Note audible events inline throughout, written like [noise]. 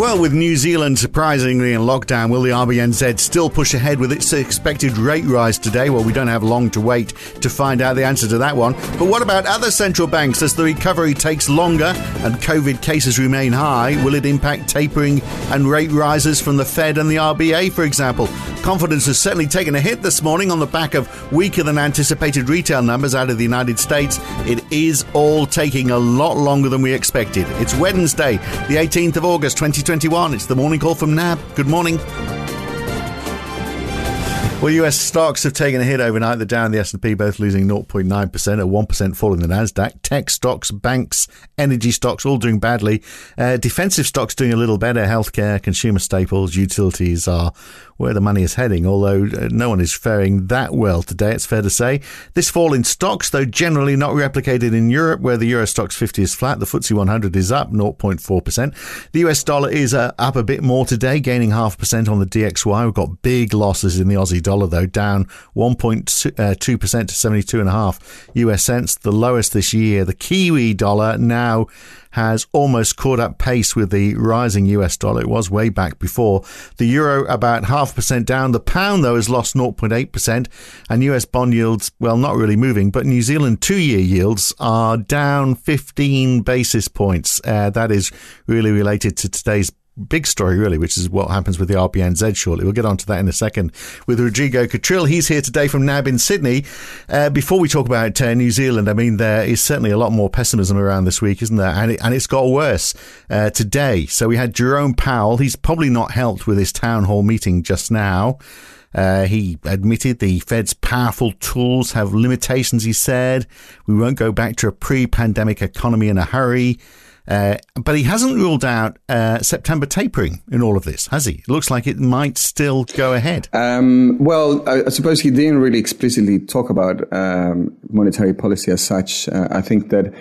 Well, with New Zealand surprisingly in lockdown, will the RBNZ still push ahead with its expected rate rise today? Well, we don't have long to wait to find out the answer to that one. But what about other central banks as the recovery takes longer and COVID cases remain high? Will it impact tapering and rate rises from the Fed and the RBA, for example? Confidence has certainly taken a hit this morning on the back of weaker than anticipated retail numbers out of the United States. It is all taking a lot longer than we expected. It's Wednesday, the 18th of August, 2020. 2021. It's the morning call from NAB. Good morning. Well, US stocks have taken a hit overnight. The Dow and the S&P both losing 0.9%, a 1% fall in the Nasdaq. Tech stocks, banks, energy stocks all doing badly. Uh, defensive stocks doing a little better. Healthcare, consumer staples, utilities are where the money is heading, although uh, no one is faring that well today, it's fair to say. This fall in stocks, though generally not replicated in Europe, where the Euro Stoxx 50 is flat, the FTSE 100 is up 0.4%. The US dollar is uh, up a bit more today, gaining half percent on the DXY. We've got big losses in the Aussie dollar, though, down 1.2% uh, to 72.5 US cents, the lowest this year. The Kiwi dollar now has almost caught up pace with the rising US dollar. It was way back before. The euro about half percent down. The pound, though, has lost 0.8%. And US bond yields, well, not really moving, but New Zealand two year yields are down 15 basis points. Uh, that is really related to today's big story, really, which is what happens with the RBNZ shortly. We'll get on to that in a second with Rodrigo Catril. He's here today from NAB in Sydney. Uh, before we talk about uh, New Zealand, I mean, there is certainly a lot more pessimism around this week, isn't there? And, it, and it's got worse uh, today. So we had Jerome Powell. He's probably not helped with his town hall meeting just now. Uh, he admitted the Fed's powerful tools have limitations, he said. We won't go back to a pre pandemic economy in a hurry. Uh, but he hasn't ruled out uh, September tapering in all of this, has he? It looks like it might still go ahead. Um, well, I, I, suppose he didn't really explicitly talk about um, monetary policy as such. Uh, I think that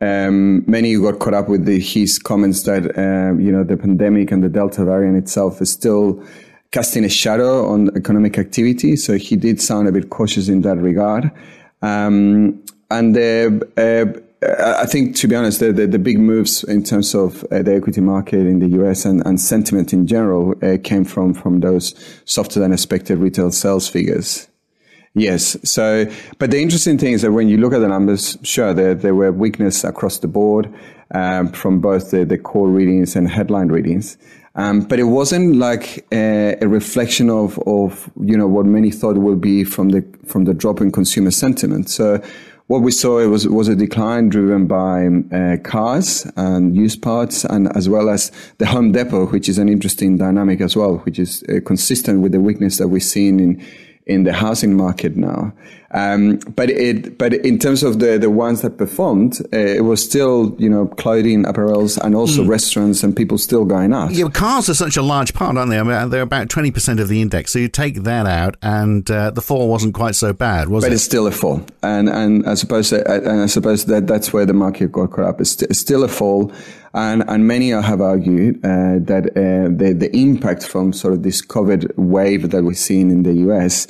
um, many got caught up with the, his comments that um, you know the pandemic and the Delta variant itself is still casting a shadow on economic activity. So he did sound a bit cautious in that regard. Um, and uh, uh, I think, to be honest, the, the, the, big moves in terms of uh, the equity market in the US and, and sentiment in general uh, came from, from those softer than expected retail sales figures. Yes. So, but the interesting thing is that when you look at the numbers, sure, there, there were weakness across the board um, from both the, the core readings and headline readings. Um, but it wasn't like a, a, reflection of, of, you know, what many thought would be from the, from the drop in consumer sentiment. So what we saw was was a decline driven by uh, cars and used parts, and as well as the Home Depot, which is an interesting dynamic as well, which is uh, consistent with the weakness that we've seen in in the housing market now. Um, but it, but in terms of the, the ones that performed, uh, it was still, you know, clothing, apparels, and also mm. restaurants and people still going out. Yeah, cars are such a large part, aren't they? I mean, they're about 20% of the index. So you take that out and uh, the fall wasn't quite so bad, was but it? But it's still a fall. And, and I suppose, and I suppose that that's where the market got caught up. It's, st- it's still a fall. And, and many have argued uh, that uh, the, the impact from sort of this COVID wave that we're seeing in the US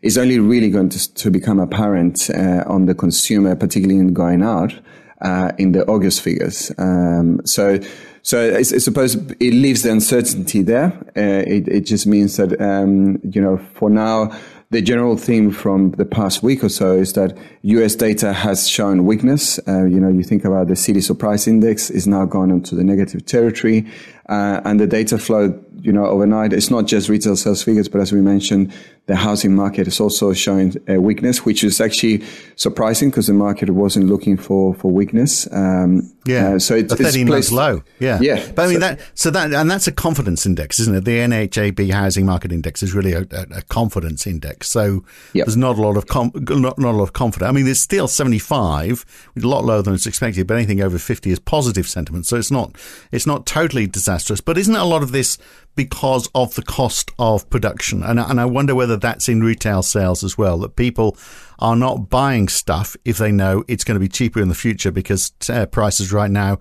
is only really going to, to become apparent uh, on the consumer, particularly in going out uh, in the August figures. Um, so, so I, suppose it leaves the uncertainty there. Uh, it, it, just means that um, you know, for now, the general theme from the past week or so is that U.S. data has shown weakness. Uh, you know, you think about the Citi surprise index is now gone into the negative territory, uh, and the data flow, you know, overnight. It's not just retail sales figures, but as we mentioned, the housing market is also showing a weakness, which is actually surprising because the market wasn't looking for for weakness. Um, yeah, uh, so it's, thirteen months low. Yeah, yeah. But I mean so, that so that and that's a confidence index, isn't it? The NAHB housing market index is really a, a, a confidence index. So yep. there's not a lot of com- not, not a lot of confidence. I mean, there's still 75, a lot lower than it's expected, but anything over 50 is positive sentiment. So it's not it's not totally disastrous. But isn't a lot of this because of the cost of production. And, and I wonder whether that's in retail sales as well, that people are not buying stuff if they know it's going to be cheaper in the future because uh, prices right now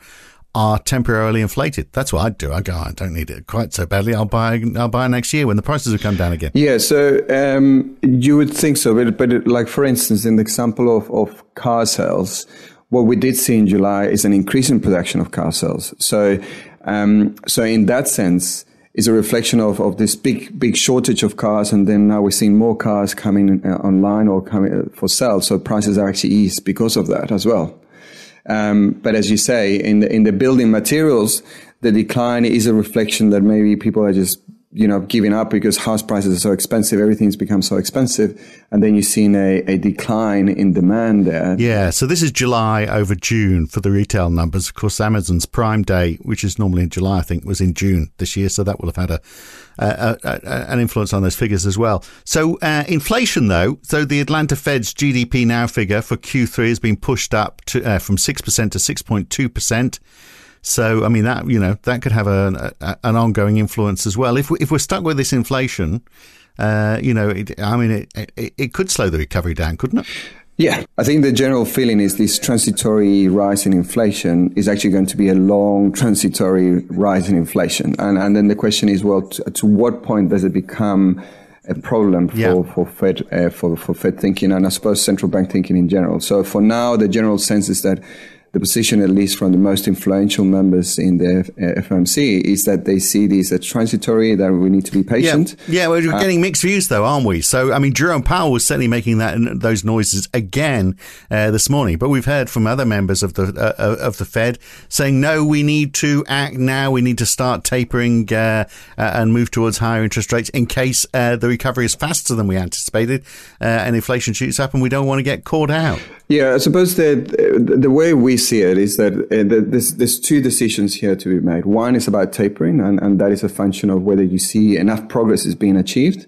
are temporarily inflated. That's what I'd do. I go, I don't need it quite so badly. I'll buy, I'll buy next year when the prices have come down again. Yeah. So, um, you would think so, but, but it, like, for instance, in the example of, of car sales, what we did see in July is an increase in production of car sales. So, Um, so in that sense, is a reflection of, of this big big shortage of cars, and then now we're seeing more cars coming uh, online or coming uh, for sale. So prices are actually eased because of that as well. Um, but as you say, in the in the building materials, the decline is a reflection that maybe people are just you know, giving up because house prices are so expensive, everything's become so expensive, and then you've seen a, a decline in demand there. Yeah, so this is July over June for the retail numbers. Of course, Amazon's Prime Day, which is normally in July, I think, was in June this year, so that will have had a, a, a an influence on those figures as well. So uh, inflation, though, so the Atlanta Fed's GDP now figure for Q3 has been pushed up to uh, from six percent to six point two percent. So, I mean, that, you know, that could have a, a, an ongoing influence as well. If, we, if we're stuck with this inflation, uh, you know, it, I mean, it, it, it could slow the recovery down, couldn't it? Yeah, I think the general feeling is this transitory rise in inflation is actually going to be a long transitory rise in inflation. And, and then the question is, well, to, to what point does it become a problem for, yeah. for Fed uh, for, for Fed thinking and I suppose central bank thinking in general. So for now, the general sense is that the position, at least from the most influential members in the FOMC, is that they see these as transitory, that we need to be patient. Yeah, yeah we're uh, getting mixed views, though, aren't we? So, I mean, Jerome Powell was certainly making that those noises again uh, this morning, but we've heard from other members of the uh, uh of the Fed saying, no, we need to act now. We need to start tapering uh, uh, and move towards higher interest rates in case the recovery is faster than we anticipated and inflation shoots up and we don't want to get caught out. Yeah, I suppose that the way we see it is that uh, there's, there's two decisions here to be made. One is about tapering, and, and that is a function of whether you see enough progress is being achieved.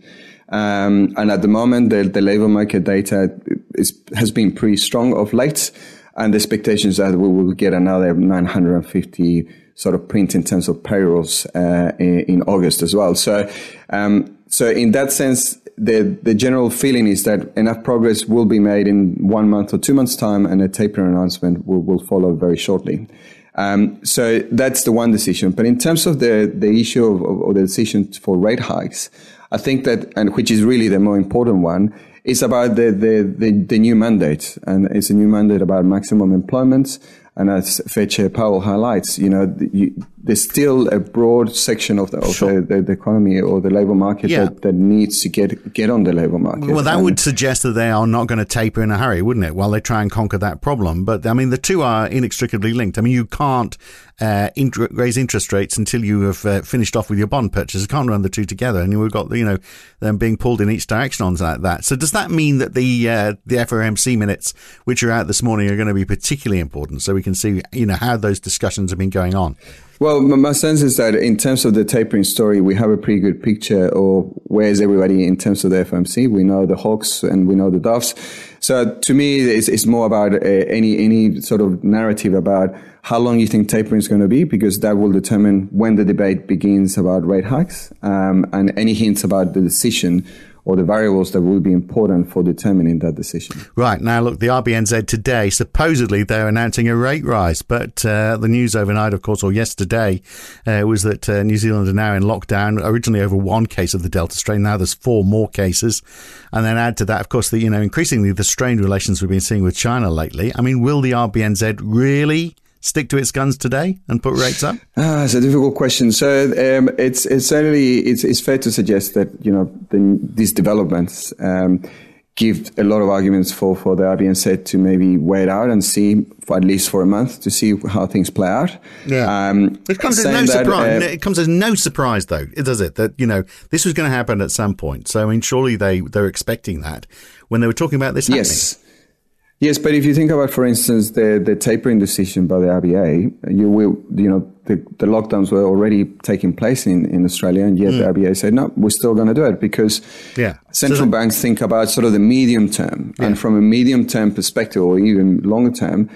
Um, and at the moment, the, the labor market data is, has been pretty strong of late, and the expectations that we will get another 950 sort of print in terms of payrolls uh, in, in, August as well. So, um, so in that sense, the, the general feeling is that enough progress will be made in one month or two months' time, and a tapering announcement will, will follow very shortly. Um, so that's the one decision. But in terms of the, the issue of, of, of, the decision for rate hikes, I think that, and which is really the more important one, is about the, the, the, the new mandate. And it's a new mandate about maximum employment. And as Fed Chair Powell highlights, you know, you, there's still a broad section of the, of sure. the, the, the, economy or the labor market yeah. that, that needs to get get on the labor market. Well, that and would suggest that they are not going to taper in a hurry, wouldn't it? While they try and conquer that problem. But I mean, the two are inextricably linked. I mean, you can't uh, raise interest rates until you have uh, finished off with your bond purchase. You can't run the two together, and we've got you know them being pulled in each direction on like that. So does that mean that the uh, the FOMC minutes, which are out this morning, are going to be particularly important, so we can see you know how those discussions have been going on? Well, my sense is that in terms of the tapering story, we have a pretty good picture of where's everybody in terms of the FOMC. We know the hawks and we know the doves. So to me, it's, it's more about uh, any any sort of narrative about how long you think tapering is going to be, because that will determine when the debate begins about rate hikes, um, and any hints about the decision or the variables that will be important for determining that decision. Right. Now, look, the RBNZ today, supposedly they're announcing a rate rise, but uh, the news overnight, of course, or yesterday, uh, was that uh, New Zealand are now in lockdown, originally over one case of the Delta strain. Now there's four more cases. And then add to that, of course, the, you know, increasingly the strained relations we've been seeing with China lately. I mean, will the RBNZ really stick to its guns today and put rates up? [laughs] Ah, it's a difficult question. So um, it's it's certainly it's, it's fair to suggest that you know the, these developments um, give a lot of arguments for for the RBNZ to maybe wait out and see for at least for a month to see how things play out. Yeah, um, it comes as no that, surprise. Uh, it comes as no surprise though, does it? That you know this was going to happen at some point. So I mean, surely they they're expecting that when they were talking about this. Happening. Yes, but if you think about, for instance, the, the tapering decision by the RBA, you will, you know, the, the lockdowns were already taking place in, in Australia, and yet mm. the RBA said, no, we're still going to do it because yeah. central so banks think about sort of the medium term. Yeah. And from a medium term perspective, or even longer term,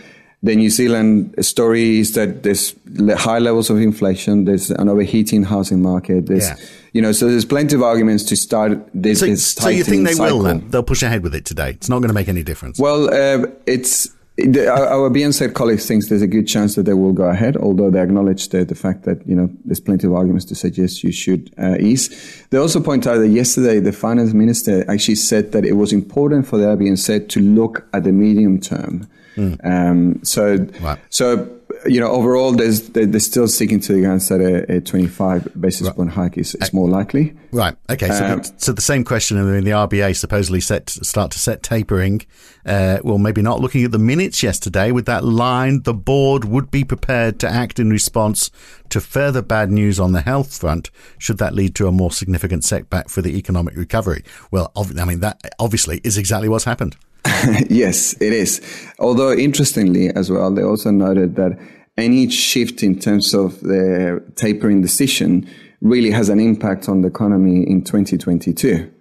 the New Zealand story is that there's high levels of inflation, there's an overheating housing market, there's, yeah. you know, so there's plenty of arguments to start this. So, this so you think they cycle. will then? They'll push ahead with it today. It's not going to make any difference. Well, uh, it's the, our BNZ colleagues thinks there's a good chance that they will go ahead, although they acknowledge the, the fact that you know there's plenty of arguments to suggest you should uh, ease. They also point out that yesterday the finance minister actually said that it was important for the RBNZ to look at the medium term. Mm. Um, so, wow. so you know, overall, there's they're, still sticking to the guns that a, a 25 basis right. point hike is, is more likely. Right. Okay. So, um, the, so the same question. I mean, the RBA supposedly set start to set tapering. Uh, well, maybe not. Looking at the minutes yesterday with that line, the board would be prepared to act in response to further bad news on the health front, should that lead to a more significant setback for the economic recovery. Well, I mean, that obviously is exactly what's happened. [laughs] yes, it is. Although interestingly as well, they also noted that any shift in terms of the tapering decision really has an impact on the economy in 2022.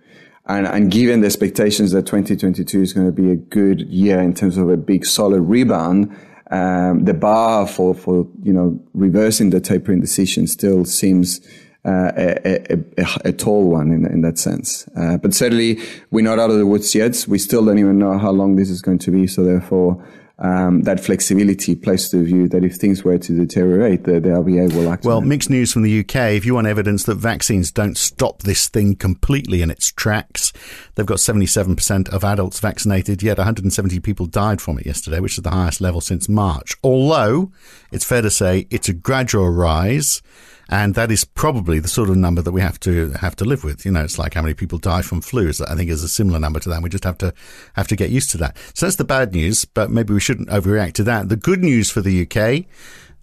And, and, given the expectations that 2022 is going to be a good year in terms of a big solid rebound, um, the bar for, for, you know, reversing the tapering decision still seems uh, a, a, a, a, tall one in, in that sense. Uh, but certainly, we're not out of the woods yet. We still don't even know how long this is going to be. So therefore, um, that flexibility plays to the view that if things were to deteriorate, the, the RBA will act. Well, mixed news from the UK. If you want evidence that vaccines don't stop this thing completely in its tracks, they've got 77% of adults vaccinated, yet 170 people died from it yesterday, which is the highest level since March. Although it's fair to say it's a gradual rise and that is probably the sort of number that we have to have to live with. You know, it's like how many people die from flu. I think is a similar number to that. We just have to have to get used to that. So that's the bad news, but maybe we shouldn't overreact to that. The good news for the UK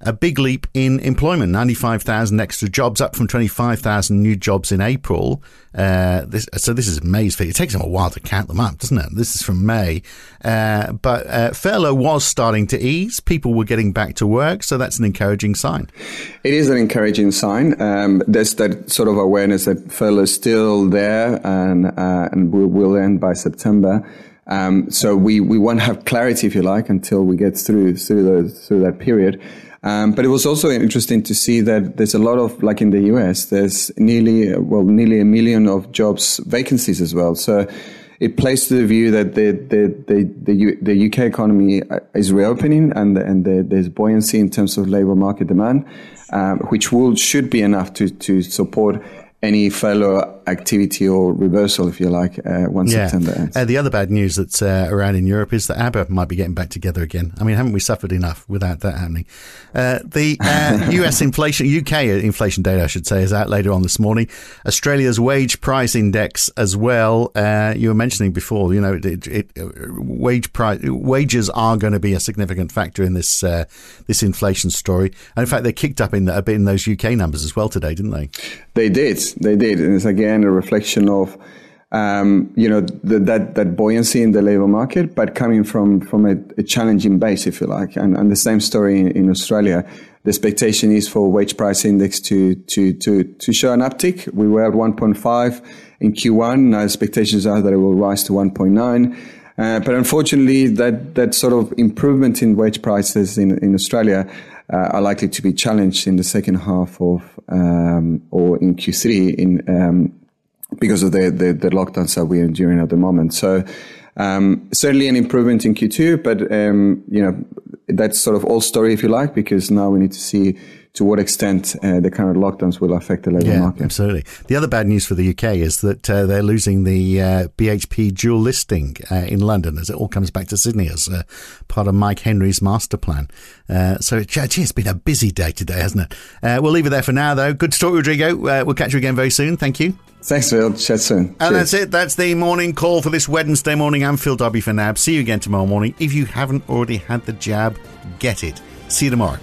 a big leap in employment 95,000 extra jobs, up from 25,000 new jobs in April. Uh, this, so this is May's figure. It takes them a while to count them up, doesn't it? This is from May. Uh, but uh, furlough was starting to ease. People were getting back to work. So that's an encouraging sign. It is an encouraging sign. Um, there's that sort of awareness that furlough is still there and, uh, and will, will end by September. Um, so we, we won't have clarity, if you like, until we get through through the, through that period. Um, but it was also interesting to see that there's a lot of, like in the US, there's nearly, well, nearly a million of jobs vacancies as well. So it plays to the view that the, the, the, the, the UK economy uh, is reopening and, and the, there's buoyancy in terms of labor market demand, um, which will, should be enough to, to support any furlough activity or reversal, if you like, uh, once yeah. September ends. Uh, the other bad news that's uh, around in Europe is that ABBA might be getting back together again. I mean, haven't we suffered enough without that happening? Uh, the US uh, [laughs] inflation, UK inflation data, I should say, is out later on this morning. Australia's wage price index as well. Uh, you were mentioning before, you know, it, it, wage price wages are going to be a significant factor in this this inflation story. And in fact, they kicked up in a bit in those UK numbers as well today, didn't they? They did. They did. And it's again a reflection of um, you know the, that that buoyancy in the labor market, but coming from from a, a challenging base, if you like. And, and the same story in, in, Australia. The expectation is for wage price index to to to to show an uptick. We were at 1.5 in Q1. Now expectations are that it will rise to 1.9. Uh, but unfortunately, that that sort of improvement in wage prices in in Australia are likely to be challenged in the second half of um, or in Q3 in um, because of the, the, the lockdowns that we're enduring at the moment. So um, certainly an improvement in Q2, but um, you know that's sort of all story if you like, because now we need to see to what extent uh, the current lockdowns will affect the labour yeah, market. Absolutely. The other bad news for the UK is that uh, they're losing the uh, BHP dual listing uh, in London as it all comes back to Sydney as uh, part of Mike Henry's master plan. Uh, so, gee, it's been a busy day today, hasn't it? we'll leave it there for now, though. Good to talk, Rodrigo. we'll catch you again very soon. Thank you. Thanks, Phil. Chat soon. And Cheers. that's it. That's the morning call for this Wednesday morning. I'm Phil Dobbie for NAB. See you again tomorrow morning. If you haven't already had the jab, get it. See you tomorrow.